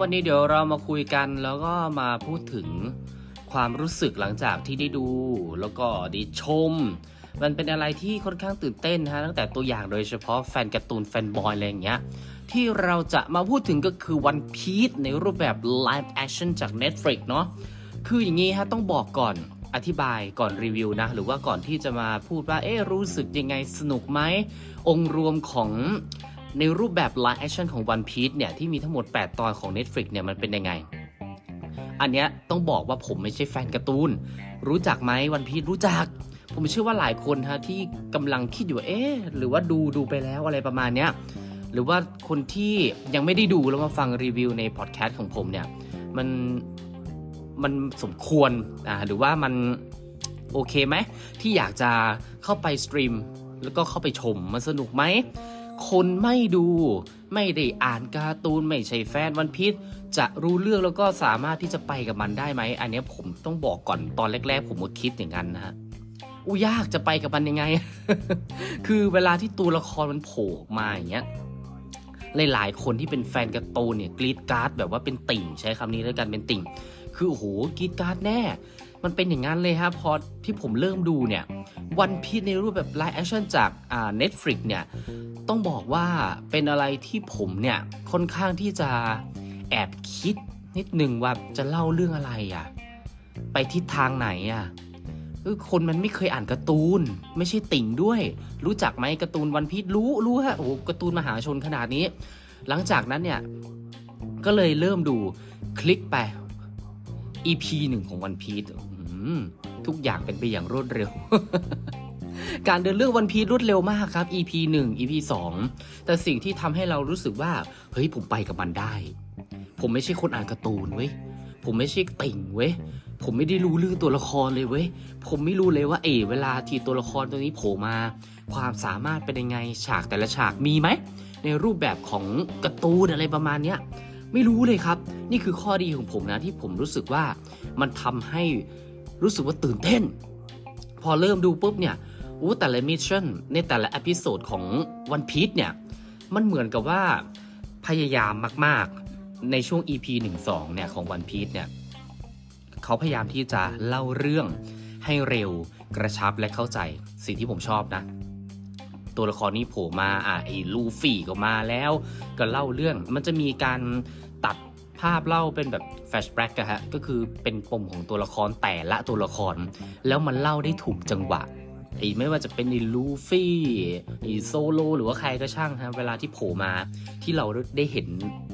วันนี้เดี๋ยวเรามาคุยกันแล้วก็มาพูดถึงความรู้สึกหลังจากที่ได้ดู แล้วก็ได้ชม มันเป็นอะไรที่ค่อนข้างตื่นเต้นนะฮะตั้งแต่ตัวอย่างโดยเฉพาะแฟนการ์ตูนแฟนบอยอะไรอย่างเงี้ยที่เราจะมาพูดถึงก็คือ One Piece ในรูปแบบ Live Action จาก Netflix เนาะคืออย่างนี้ฮะต้องบอกก่อนอธิบายก่อนรีวิวนะ หรือว่าก่อนที่จะมาพูดว่าเอ๊ะรู้สึกยังไงสนุกไหมองค์รวมของ ในรูปแบบ live action ของ One Piece เนี่ยที่มีทั้งหมด 8 ตอนของ Netflix เนี่ยมันเป็นยังไง อันเนี้ยต้องบอกว่าผมไม่ใช่แฟนการ์ตูน รู้จักไหม One Piece รู้จัก ผมเชื่อว่าหลายคนฮะที่กำลังคิดอยู่เอ๊ะหรือว่าดูดูไปแล้วอะไรประมาณเนี้ยหรือว่าคนที่ยังไม่ได้ดูแล้วมาฟังรีวิวในพอดแคสต์ของผมเนี่ยมันมันสมควรอ่าหรือว่ามันโอเคไหมที่อยากจะเข้าไปสตรีมแล้วก็เข้าไปชมมันสนุกไหม คนไม่ดู ไม่ได้อ่านการ์ตูนไม่ใช่แฟนวันพีชจะรู้เรื่องแล้วก็สามารถที่จะไปกับมันได้ไหม อันนี้ผมต้องบอกก่อนตอนแรก ๆ ผมก็คิดอย่างนั้นนะฮะอู้ยากจะไปกับมันยังไง คือเวลาที่ตัวละครมันโผล่มาอย่างเงี้ยหลายๆคนที่เป็นแฟนการ์ตูนเนี่ยกรีดการ์ดแบบว่าเป็นติ่งใช้คำนี้แล้วกันเป็นติ่ง คือโอ้โหกรีดการ์ดแน่ มันเป็นอย่างนั้นเลยครับพอที่ผมเริ่มดูเนี่ย One Piece ในรูปแบบ live action จากอ่า Netflix เนี่ยต้องบอกว่าเป็นอะไรที่ผมเนี่ยค่อนข้างที่จะแอบคิดนิดนึงว่าจะเล่าเรื่องอะไรอะ่ะไปทิศทางไหนอะ่ะคือคนมันไม่เคยอ่านการ์ตูน ไม่ใช่ติ่งด้วย รู้จักไหมการ์ตูน One Piece รู้รู้ฮะโอ้การ์ตูนมหาชนขนาดนี้ หลังจากนั้นเนี่ย ก็เลยเริ่มดูคลิกไป EP หนึ่งของวันพีช ทุกอย่างเป็นไปอย่างรวดเร็ว การเดินเรื่องวันพีรวดเร็วมากครับ EP 1 EP 2 แต่สิ่งที่ทำให้เรารู้สึกว่า เฮ้ยผมไปกับมันได้ ผมไม่ใช่คนอ่านการ์ตูนเว้ย ผมไม่ใช่ติ่งเว้ย ผมไม่ได้รู้เรื่องตัวละครเลยเว้ย ผมไม่รู้เลยว่าเอเวลาที่ตัวละครตัวนี้โผล่มา ความสามารถเป็นยังไง ฉากแต่ละฉากมีไหม ในรูปแบบของการ์ตูนอะไรประมาณเนี้ยไม่รู้เลยครับ นี่คือข้อดีของผมนะที่ผมรู้สึกว่ามันทำให้ รู้สึกว่าตื่นเต้น พอเริ่มดูปุ๊บเนี่ยอู้แต่ละมิชชั่นในแต่ละอพิโซดของวันพี e เนี่ยมันเหมือนกับว่าพยายามมาก ๆ ในช่วง EP 1-2เนี่ยของวันพี e เนี่ยเขาพยายามที่จะเล่าเรื่องให้เร็วกระชับและเข้าใจสิ่งที่ผมชอบนะ ตัวละครนี้โผล่มาอะไอ้ลูฟี่ก็มาแล้ว ก็เล่าเรื่องมันจะมีการตัด ภาพเล่าเป็นแบบแฟชแบ็กอะฮะก็คือเป็นปมของตัวละครแต่ละตัวละคร แล้วมันเล่าได้ถูกจังหวะไอ้ไม่ว่าจะเป็นไอ้ลูฟี่ไอ้โซโลหรือว่าใครก็ช่างฮะเวลาที่โผล่มาที่เราได้เห็น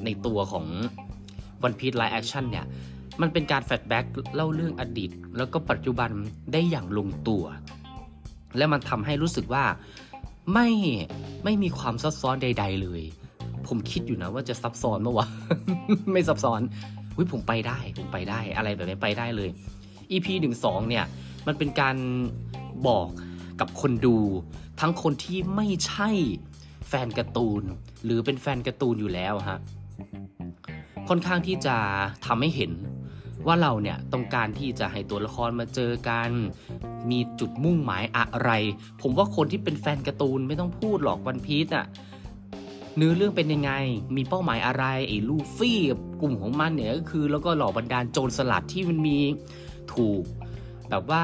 ในตัวของOne Piece live action เนี่ย มันเป็นการ flashback เล่าเรื่องอดีต แล้วก็ปัจจุบันได้อย่างลงตัว และมันทำให้รู้สึกว่าไม่ไม่มีความซับซ้อนใด ๆ เลย ผมคิดอยู่นะว่าจะซับซ้อนเมื่อวะไม่ซับซ้อนอุ้ยผมไปได้ผมไปได้อะไรแบบนี้ไปได้เลย EP หนึ่งสองเนี่ย มันเป็นการบอกกับคนดู ทั้งคนที่ไม่ใช่แฟนการ์ตูน หรือเป็นแฟนการ์ตูนอยู่แล้วฮะค่อนข้างที่จะทำให้เห็นว่าเราเนี่ยต้องการที่จะให้ตัวละครมาเจอกัน มีจุดมุ่งหมายอะไร ผมว่าคนที่เป็นแฟนการ์ตูนไม่ต้องพูดหรอกวันพีซอะ เนื้อเรื่องเป็นยังไง มีเป้าหมายอะไรไอ้ลูฟี่กับกลุ่มของมันเนี่ยก็คือ แล้วก็หล่อบรรดาลโจรสลัดที่มันมีถูก แบบว่า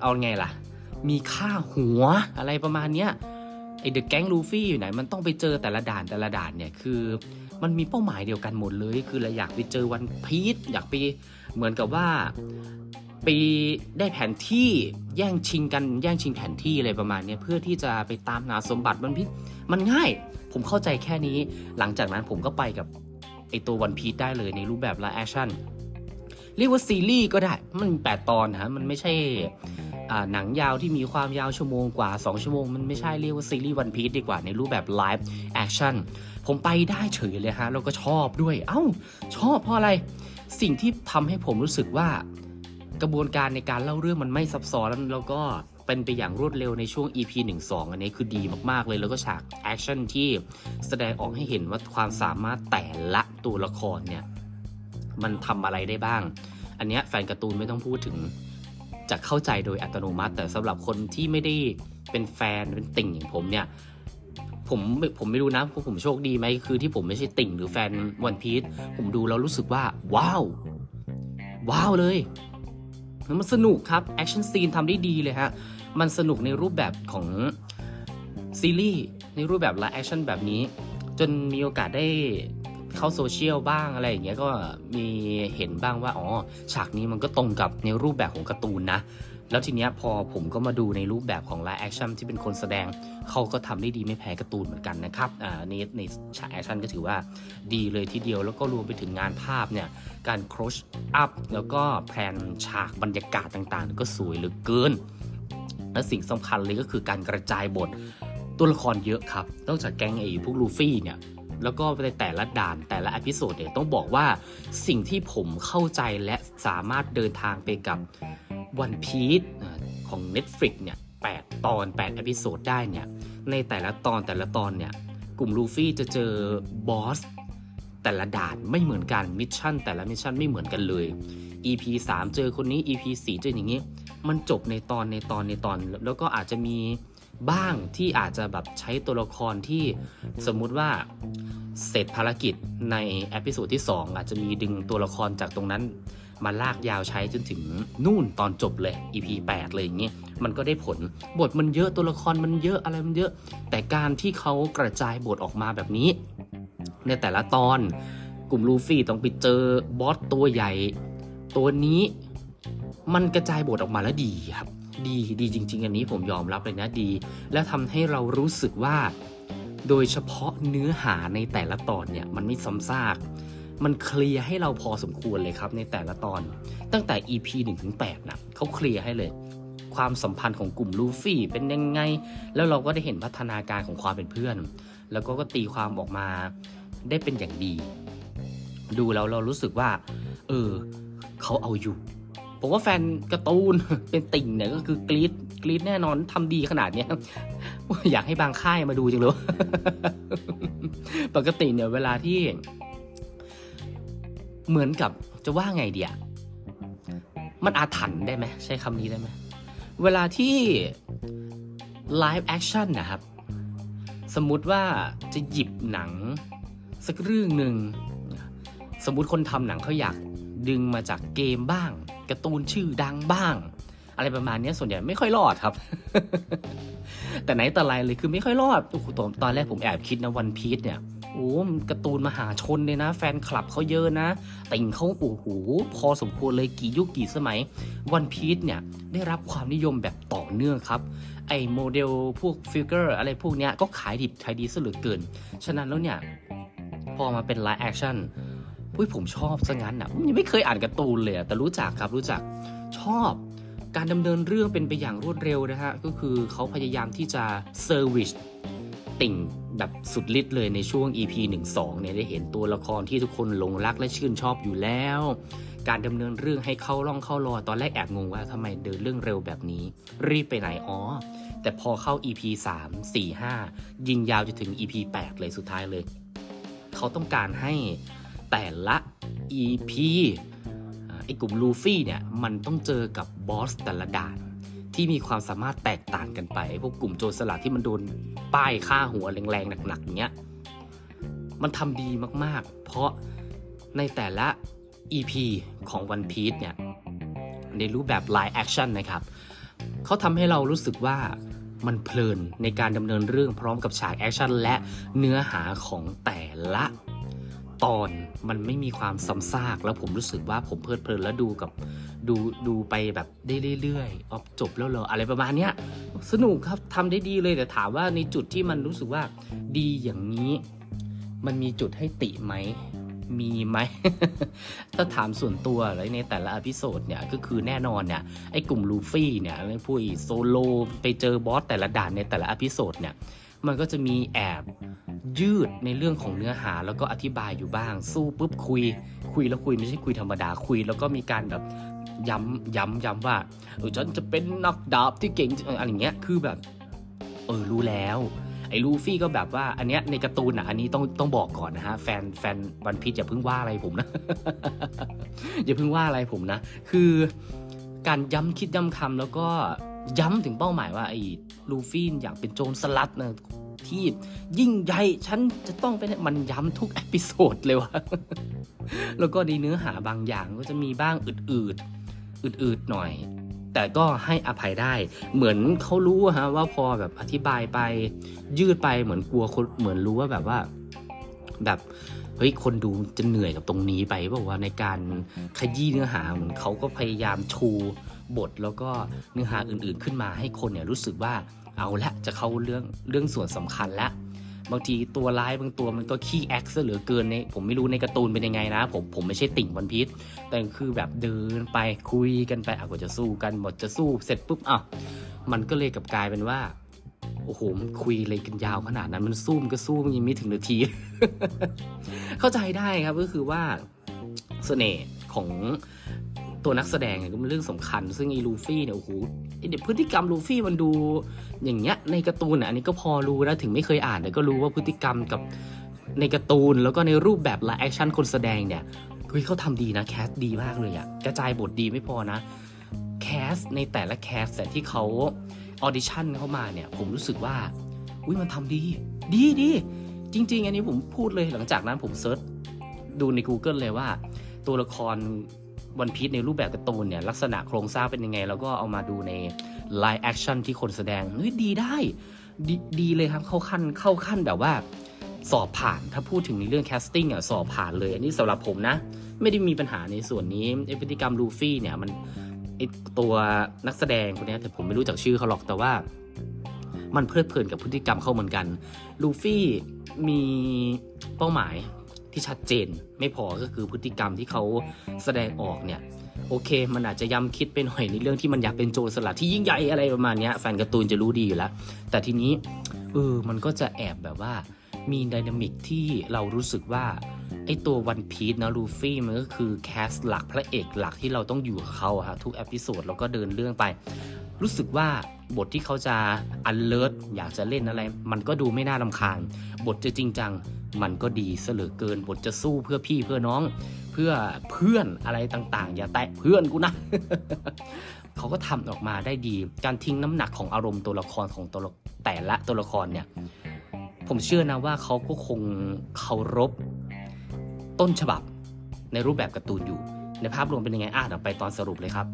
เอาไงล่ะ มีค่าหัวอะไรประมาณเนี้ยไอ the gang ลูฟี่อยู่ไหน มันต้องไปเจอแต่ละด่านแต่ละด่านเนี่ยคือ มันมีเป้าหมายเดียวกันหมดเลย คือเราอยากไปเจอ One Piece อยากไปเหมือนกับว่าไปได้แผนที่แย่งชิงกันแย่งชิงแผนที่อะไรประมาณเนี้ยเพื่อที่จะไปตามหาสมบัติ One Piece มันง่าย ผมเข้าใจแค่นี้ หลังจากนั้นผมก็ไปกับไอตัว One Piece ได้เลยในรูปแบบ live actionเรียกว่าซีรีส์ก็ได้ มันแปดตอนนะมันไม่ใช่หนังยาวที่มีความยาวชั่วโมงกว่า 2 ชั่วโมง มันไม่ใช่เรียกว่าซีรีส์วันพี e ดีกว่าในรูปแบบไลฟ์แอคชั่นผมไปได้เฉยเลยฮะ แล้วก็ชอบด้วย เอ้า ชอบเพราะอะไร สิ่งที่ทำให้ผมรู้สึกว่ากระบวนการในการเล่าเรื่องมันไม่ซับซ้อนแล้วก็ เป็นไปอย่างรวดเร็วในช่วง EP 1 2 อันนี้คือดีมากๆเลย แล้วก็ฉาก action ที่แสดงออกให้เห็นว่าความสามารถแต่ละตัวละครเนี่ย มันทำอะไรได้บ้าง อันนี้แฟนการ์ตูนไม่ต้องพูดถึงจะเข้าใจโดยอัตโนมัติ แต่สำหรับคนที่ไม่ได้เป็นแฟนเป็นติ่งอย่างผมเนี่ยผมผมไม่รู้นะพวกผมโชคดีไหมคือที่ผมไม่ใช่ติ่งหรือแฟน One Piece ผมดูแล้วรู้สึกว่า ว้าว ว้าวเลยแล้วมันสนุกครับ action scene ทำได้ดีเลยฮะ มันสนุกในรูปแบบของซีรีส์ในรูปแบบ live action แบบนี้ จนมีโอกาสได้เข้าโซเชียลบ้างอะไรอย่างเงี้ยก็มีเห็นบ้างว่าอ๋อฉากนี้มันก็ตรงกับในรูปแบบของการ์ตูนนะ แล้วทีเนี้ยพอผมก็มาดูในรูปแบบของ live action ที่เป็นคนแสดงเขาก็ทำได้ดีไม่แพ้การ์ตูนเหมือนกันนะครับอ่าในในฉาก action ก็ถือว่าดีเลยทีเดียวแล้วก็รวมไปถึงงานภาพเนี่ยการ close up แล้วก็แพนฉากบรรยากาศต่างๆ ก็สวยเหลือเกิน และสิ่งสำคัญเลยก็คือการกระจายบทตัวละครเยอะครับนอกจากแก๊งไอ้พวกลูฟี่เนี่ยแล้วก็ในแต่ละด่านแต่ละ episode เนี่ยต้องบอกว่าสิ่งที่ผมเข้าใจและสามารถเดินทางไปกับ One Piece ของ Netflix เนี่ย8ตอน8 episode ได้เนี่ยในแต่ละตอนแต่ละตอนเนี่ยกลุ่มลูฟี่จะเจอบอสแต่ละด่านไม่เหมือนกัน mission แต่ละ mission ไม่เหมือนกันเลย EP 3 เจอคนนี้ EP 4 เจออย่างนี้ มันจบในตอนในตอนในตอน แล้วก็อาจจะมีบ้างที่อาจจะแบบใช้ตัวละครที่สมมุติว่าเสร็จภารกิจใน episode ที่ 2 อาจจะมีดึงตัวละครจากตรงนั้น มาลากยาวใช้จนถึงนู่นตอนจบเลย EP 8เลยอย่างเงี้ยมันก็ได้ผลบทมันเยอะตัวละครมันเยอะอะไรมันเยอะ แต่การที่เขากระจายบทออกมาแบบนี้ ในแต่ละตอนกลุ่มลูฟี่ต้องไปเจอบอสตัวใหญ่ ตัวนี้ มันกระจายบทออกมาแล้วดีครับ ดีดีจริง ๆ อันนี้ผมยอมรับเลยนะดี แล้วทำให้เรารู้สึกว่า โดยเฉพาะเนื้อหาในแต่ละตอนเนี่ยมันไม่ซ้ำซากมันเคลียร์ให้เราพอสมควรเลยครับในแต่ละตอน ตั้งแต่ EP 1ถึง8นะเขาเคลียร์ให้เลย ความสัมพันธ์ของกลุ่มลูฟี่เป็นยังไง แล้วเราก็ได้เห็นพัฒนาการของความเป็นเพื่อน แล้วก็ก็ตีความออกมาได้เป็นอย่างดี ดูแล้วเรารู้สึกว่า เออ เขาเอาอยู่ ผมว่าแฟนการ์ตูนเป็นติ่งเนี่ยก็คือกรีดกรีดแน่นอนทำดีขนาดเนี้ยอยากให้บางค่ายมาดูจังเลยปกติเนี่ยเวลาที่ เหมือนกับจะว่าไงเดียมันอาถรรพ์ได้ไหมใช้คำนี้ได้ไหมเวลาที่ live action นะครับ สมมุติว่าจะหยิบหนัง สักเรื่องหนึ่ง สมมุติคนทำหนังเขาอยากดึงมาจากเกมบ้าง การ์ตูนชื่อดังบ้าง อะไรประมาณนี้ส่วนใหญ่ไม่ค่อยรอดครับ แต่ไหนแต่ไรเลยคือไม่ค่อยรอดโอ้โหตอนตอนแรกผมแอบคิดนะ One Piece เนี่ยโอ้การ์ตูนมหาชนเลยนะ แฟนคลับเขาเยอะนะ ติ่งเขาโอ้โหพอสมควรเลยกี่ยุคกี่สมัย One Piece เนี่ยได้รับความนิยมแบบต่อเนื่องครับ ไอโมเดลพวก figure อะไรพวกเนี้ยก็ขายดิบขายดีซะเหลือเกิน ฉะนั้นแล้วเนี่ย พอมาเป็น live action พุ้ยผมชอบซะงั้นอะยังไม่เคยอ่านการ์ตูนเลยแต่รู้จักครับรู้จักชอบการดำเนินเรื่องเป็นไปอย่างรวดเร็วนะฮะ ก็คือเขาพยายามที่จะ service ติ่งแบบสุดฤทธิ์เลยในช่วง EP 1-2เนี่ยได้เห็นตัวละครที่ทุกคนหลงรักและชื่นชอบอยู่แล้ว การดำเนินเรื่องให้เข้าร่องเข้ารอตอนแรกแอบงงว่าทำไมเดินเรื่องเร็วแบบนี้ รีบไปไหนอ๋อ แต่พอเข้า EP 3 4 5 ยิงยาวจะถึง EP 8 เลยสุดท้ายเลย เขาต้องการให้ แต่ละ EP ไอ้กลุ่มลูฟี่เนี่ยมันต้องเจอกับบอสแต่ละด่าน ที่มีความสามารถแตกต่างกันไป พวกกลุ่มโจรสลัดที่มันโดนป้ายฆ่าหัวแรงๆ หนักๆอย่างเงี้ยมันทำดีมากๆ เพราะในแต่ละ EP ของ One Piece เนี่ยในรูปแบบ Live Action นะครับเขาทำให้เรารู้สึกว่ามันเพลินในการดำเนินเรื่องพร้อมกับฉาก action และเนื้อหาของแต่ละ ตอนมันไม่มีความซ้ำซากแล้วผมรู้สึกว่าผมเพลิดเพลินแล้วดูกับดูดูไปแบบได้เรื่อยๆออจบแล้วเหรออะไรประมาณเนี้ยสนุกครับทำได้ดีเลยแต่ถามว่าในจุดที่มันรู้สึกว่าดีอย่างนี้ มันมีจุดให้ติไหมมีไหม ถ้าถามส่วนตัวแล้วในแต่ละ episode เนี่ยก็คือแน่นอนเนี่ยไอ้กลุ่มลูฟี่เนี่ยพวกโซโรไปเจอ boss แต่ละด่านในแต่ละ episode เนี่ย มันก็จะมีแอบยืดในเรื่องของเนื้อหาแล้วก็อธิบายอยู่บ้าง สู้ปุ๊บคุย คุยแล้วคุยไม่ใช่คุยธรรมดาคุย แล้วก็มีการแบบย้ำย้ำย้ำว่าเออฉันจะเป็นนักดาบที่เก่งอะไรอย่างเงี้ยคือแบบเออรู้แล้วไอ้ลูฟี่ก็แบบว่าอันเนี้ยในการ์ตูนอะอันนี้ต้องต้องบอกก่อนนะฮะแฟนแฟนวันพีชอย่าเพิ่งว่าอะไรผมนะอย่าเพิ่งว่าอะไรผมนะ คือการย้ำคิดย้ำคำแล้วก็ ย้ำถึงเป้าหมายว่าไอ้ลูฟี่อยากเป็นโจรสลัดนะที่ยิ่งใหญ่ฉันจะต้องเป็นมันย้ำทุกอพิโซดเลยวะแล้วก็ในเนื้อหาบางอย่างก็จะมีบ้างอืดๆอืดๆหน่อย แต่ก็ให้อภัยได้ เหมือนเขารู้ฮะว่าพอแบบอธิบายไป ยืดไปเหมือนกลัวคนเหมือนรู้ว่าแบบว่า แบบเฮ้ยคนดูจะเหนื่อยกับตรงนี้ไปบอกว่าในการขยี้เนื้อหาเหมือนเขาก็พยายามชู บทแล้วก็เนื้อหาอื่นๆขึ้นมาให้คนเนี่ยรู้สึกว่าเอาละจะเข้าเรื่องเรื่องส่วนสำคัญละบางทีตัวร้ายบางตัวมันก็ขี้แอคซะเหลือเกินในผมไม่รู้ในการ์ตูนเป็นยังไงนะ ผมผมไม่ใช่ติ่งวันพีชแต่คือแบบเดินไปคุยกันไปอะก็จะสู้กันหมดจะสู้เสร็จปุ๊บอะมันก็เลยกับกลายเป็นว่าโอ้โหมันคุยเลยกันยาวขนาดนั้นมันสู้มันก็สู้มันยังไม่ถึงนาที เข้าใจได้ครับก็คือว่าเสน่ห์ของ ตัวนักแสดงเนี่ยก็เป็นเรื่องสำคัญ ซึ่งไอ้ลูฟี่เนี่ยโอ้โหเด็กพฤติกรรมลูฟี่มันดูอย่างเงี้ยในการ์ตูนอะอันนี้ก็พอรู้นะถึงไม่เคยอ่านแต่ก็รู้ว่าพฤติกรรมกับในการ์ตูนแล้วก็ในรูปแบบ live action คนแสดงเนี่ยเฮ้ยเขาทำดีนะ cast ดีมากเลยอะกระจายบทดีไม่พอนะ cast ในแต่ละ cast แต่ที่เขา audition เข้ามาเนี่ย ผมรู้สึกว่าอุ้ยมันทำดี ดีดีจริง ๆ อันนี้ผมพูดเลยหลังจากนั้นผม search ดูใน Google เลยว่า ตัวละคร One Piece ในรูปแบบการ์ตูนเนี่ยลักษณะโครงสร้างเป็นยังไง แล้วก็เอามาดูใน live action ที่คนแสดงเฮ้ยดีได้ดดีเลยครับเข้าขั้นเข้าขั้นแบบว่าสอบผ่านถ้าพูดถึงในเรื่อง casting อะสอบผ่านเลย อันนี้สำหรับผมนะ ไม่ได้มีปัญหาในส่วนนี้ไอพฤติกรรมลูฟี่เนี่ยมันไอตัวนักแสดงคนนี้แต่ผมไม่รู้จักชื่อเขาหรอกแต่ว่า มันเพลิดเพลินกับพฤติกรรมเขาเหมือนกันลูฟี่มีเป้าหมาย ที่ชัดเจนไม่พอก็คือพฤติกรรมที่เขาแสดงออกเนี่ยโอเค มันอาจจะย้ำคิดไปหน่อยในเรื่องที่มันอยากเป็นโจรสลัดที่ยิ่งใหญ่อะไรประมาณนี้แฟนการ์ตูนจะรู้ดีอยู่แล้ว แต่ทีนี้เออมันก็จะแอบแบบว่ามี dynamic ที่เรารู้สึกว่าไอตัว One Piece นะลูฟี่มันก็คือ cast หลักพระเอกหลักที่เราต้องอยู่กับเขาฮะทุก episode แล้วก็เดินเรื่องไป รู้สึกว่าบทที่เขาจะอันเลิศอยากจะเล่นอะไร มันก็ดูไม่น่ารำคาญ บทจะจริงจัง มันก็ดีเสลือเกิน บทจะสู้เพื่อพี่เพื่อน้อง เพื่อเพื่อนอะไรต่างๆ อย่าแตะเพื่อนกูนะเขาก็ทำออกมาได้ดี การทิ้งน้ำหนักของอารมณ์ตัวละครของตัวแต่ละตัวละครเนี่ย ผมเชื่อนะว่าเขาก็คงเคารพต้นฉบับในรูปแบบการ์ตูนอยู่ ในภาพรวมเป็นยังไงอะเดี๋ยวไปตอนสรุปเลยครับ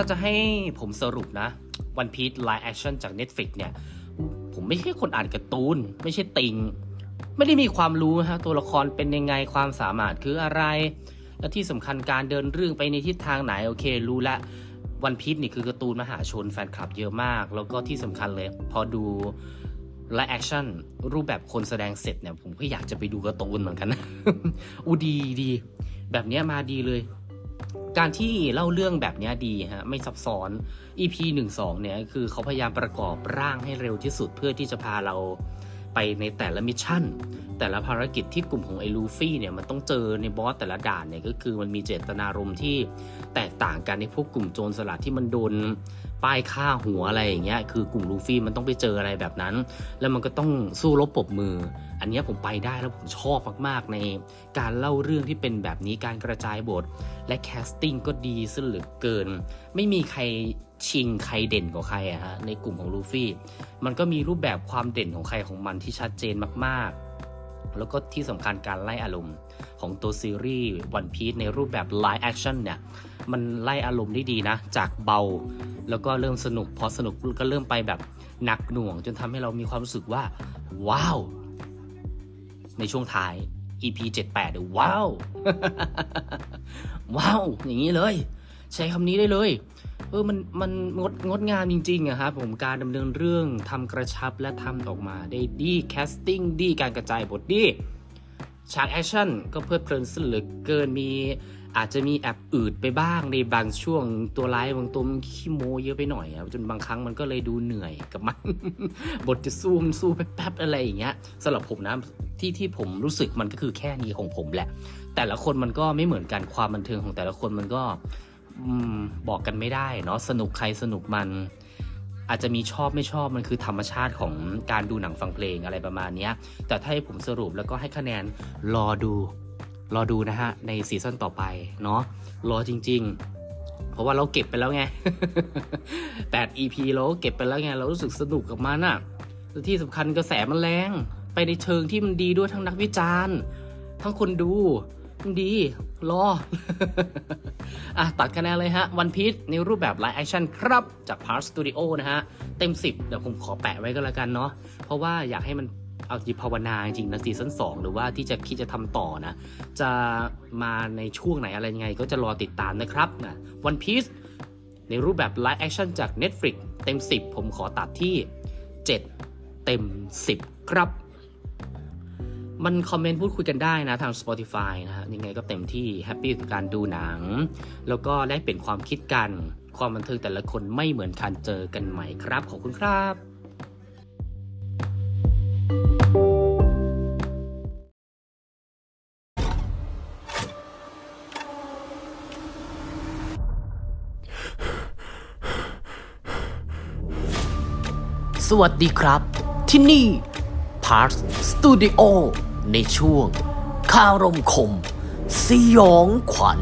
ถ้าจะให้ผมสรุปนะวันพี e ไลฟ์แอคชั่นจาก Netflix เนี่ย ผมไม่ใช่คนอ่านการ์ตูน ไม่ใช่ติ่ง ไม่ได้มีความรู้ฮะตัวละครเป็นยังไงความสามารถคืออะไร และที่สำคัญการเดินเรื่องไปในทิศทางไหน โอเค รู้ละวันพี e นี่คือการ์ตูนมหาชนแฟนคลับเยอะมาก แล้วก็ที่สำคัญเลย พอดู live action รูปแบบคนแสดงเสร็จเนี่ย ผมก็อยากจะไปดูการ์ตูนเหมือนกันนะอู้ดีดี แบบนี้มาดีเลย การที่เล่าเรื่องแบบนี้ดีฮะไม่ซับซ้อน EP 1 2เนี่ยคือเขาพยายามประกอบร่างให้เร็วที่สุดเพื่อที่จะพาเราไปในแต่ละ mission แต่ละภารกิจที่กลุ่มของไอ้ลูฟี่เนี่ยมันต้องเจอใน boss แต่ละด่านเนี่ยก็คือมันมีเจตนารมณ์ที่แตกต่างกันในพวกกลุ่มโจรสลัดที่มันโดน ป้ายฆ่าหัวอะไรอย่างเงี้ยคือกลุ่มลูฟี่มันต้องไปเจออะไรแบบนั้น แล้วมันก็ต้องสู้รบปบมือ อันนี้ผมไปได้แล้วผมชอบมากๆ ในการเล่าเรื่องที่เป็นแบบนี้การกระจายบท และ casting ก็ดีซะเหลือเกิน ไม่มีใครชิงใครเด่นกว่าใครอะฮะในกลุ่มของลูฟี่มันก็มีรูปแบบความเด่นของใครของมันที่ชัดเจนมากๆ แล้วก็ที่สำคัญการไล่อารมณ์ ของตัวซีรีส์ One Piece ในรูปแบบ live action เนี่ย มันไล่อารมณ์ได้ดีนะ จากเบา แล้วก็เริ่มสนุก พอสนุกก็เริ่มไปแบบหนักหน่วง จนทำให้เรามีความรู้สึกว่า ว้าว ในช่วงท้าย EP 78เลยว้าว ว้าว อย่างนี้เลย ใช้คำนี้ได้เลยเออ มัน มันงด งดงามจริงๆอะครับผม การดำเนินเรื่องทำกระชับและทำออกมาได้ดี casting ดี การกระจายบทดี ฉาก action ก็เพลิดเพลินสุดเหลือเกินมีอาจจะมีแอบอืดไปบ้างในบางช่วงตัวร้ายบางตัวมันขี้โมเยอะไปหน่อยอะจนบางครั้งมันก็เลยดูเหนื่อยกับมัน บทจะสู้มันสู้แป๊บๆอะไรอย่างเงี้ยสำหรับผมนะที่ที่ผมรู้สึกมันก็คือแค่นี้ของผมแหละ แต่ละคนมันก็ไม่เหมือนกันความบันเทิงของแต่ละคนมันก็อบอกกันไม่ได้เนาะสนุกใครสนุกมัน อาจจะมีชอบไม่ชอบมันคือธรรมชาติของการดูหนังฟังเพลงอะไรประมาณนี้แต่ถ้าให้ผมสรุปแล้วก็ให้คะแนนรอดู รอดูนะฮะ ใน season ต่อไปเนาะรอจริง ๆ เพราะว่าเราเก็บไปแล้วไง 8 EP เราเก็บไปแล้วไง เรารู้สึกสนุกกับมันอะและที่สำคัญกระแสมันแรง ไปในเชิงที่มันดีด้วยทั้งนักวิจารณ์ ทั้งคนดู ดีรออะตัดคะแนนเลยฮะวันพี e ในรูปแบบไลฟ์แอคชั่นครับ จาก Part Studio นะฮะ เต็ม 10 เดี๋ยวผมขอแปะไว้ก็แล้วกันเนาะเพราะว่าอยากให้มันเอาจิภาวนาจริงนะ season 2หรือว่าที่จะคิดจะทำต่อนะ จะมาในช่วงไหนอะไรยังไง ก็จะรอติดตามนะครับนะวันพี e ในรูปแบบไลฟ์แอคชั่นจาก Netflix เต็ม 10 ผมขอตัดที่ 7 เต็ม 10 ครับ มัน comment พูดคุยกันได้นะทาง Spotify นะฮะยังไงก็เต็มที่ happy กับการดูหนัง แล้วก็ได้เปลี่ยนความคิดกัน ความบันเทิงแต่ละคนไม่เหมือนกันเจอกันใหม่ครับ ขอบคุณครับสวัสดีครับ ที่นี่ Park Studio ในช่วงคารมคม สยองขวัญ